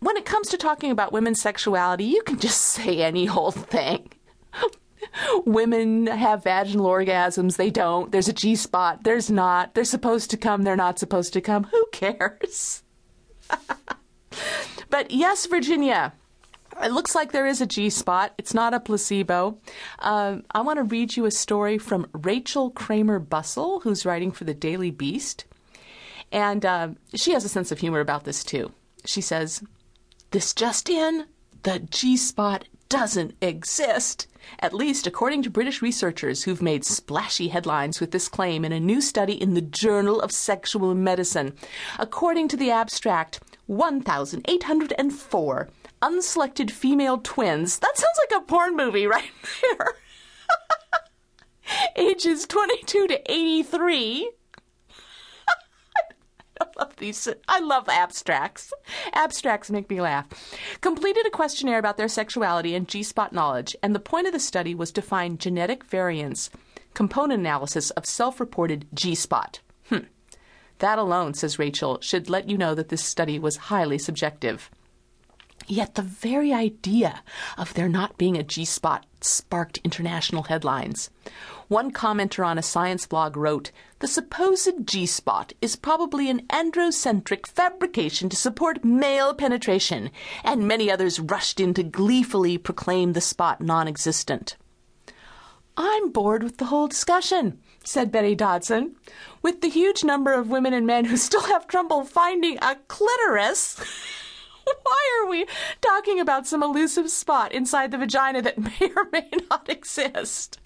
when it comes to talking about women's sexuality, you can just say any old thing. Women have vaginal orgasms, they don't. There's a G spot, there's not. They're supposed to come, they're not supposed to come. Who cares? but yes, Virginia, it looks like there is a G spot. It's not a placebo. Um, I want to read you a story from Rachel Kramer Bussel, who's writing for the Daily Beast. And uh, she has a sense of humor about this too. She says, This just in, the G spot doesn't exist. At least according to British researchers who've made splashy headlines with this claim in a new study in the Journal of Sexual Medicine. According to the abstract, 1,804 unselected female twins. That sounds like a porn movie right there. Ages 22 to 83. These. I love abstracts. Abstracts make me laugh. Completed a questionnaire about their sexuality and G spot knowledge, and the point of the study was to find genetic variants, component analysis of self reported G spot. Hmm. That alone, says Rachel, should let you know that this study was highly subjective. Yet the very idea of there not being a G spot sparked international headlines. One commenter on a science blog wrote, The supposed G spot is probably an androcentric fabrication to support male penetration, and many others rushed in to gleefully proclaim the spot non existent. I'm bored with the whole discussion, said Betty Dodson. With the huge number of women and men who still have trouble finding a clitoris. Why are we talking about some elusive spot inside the vagina that may or may not exist?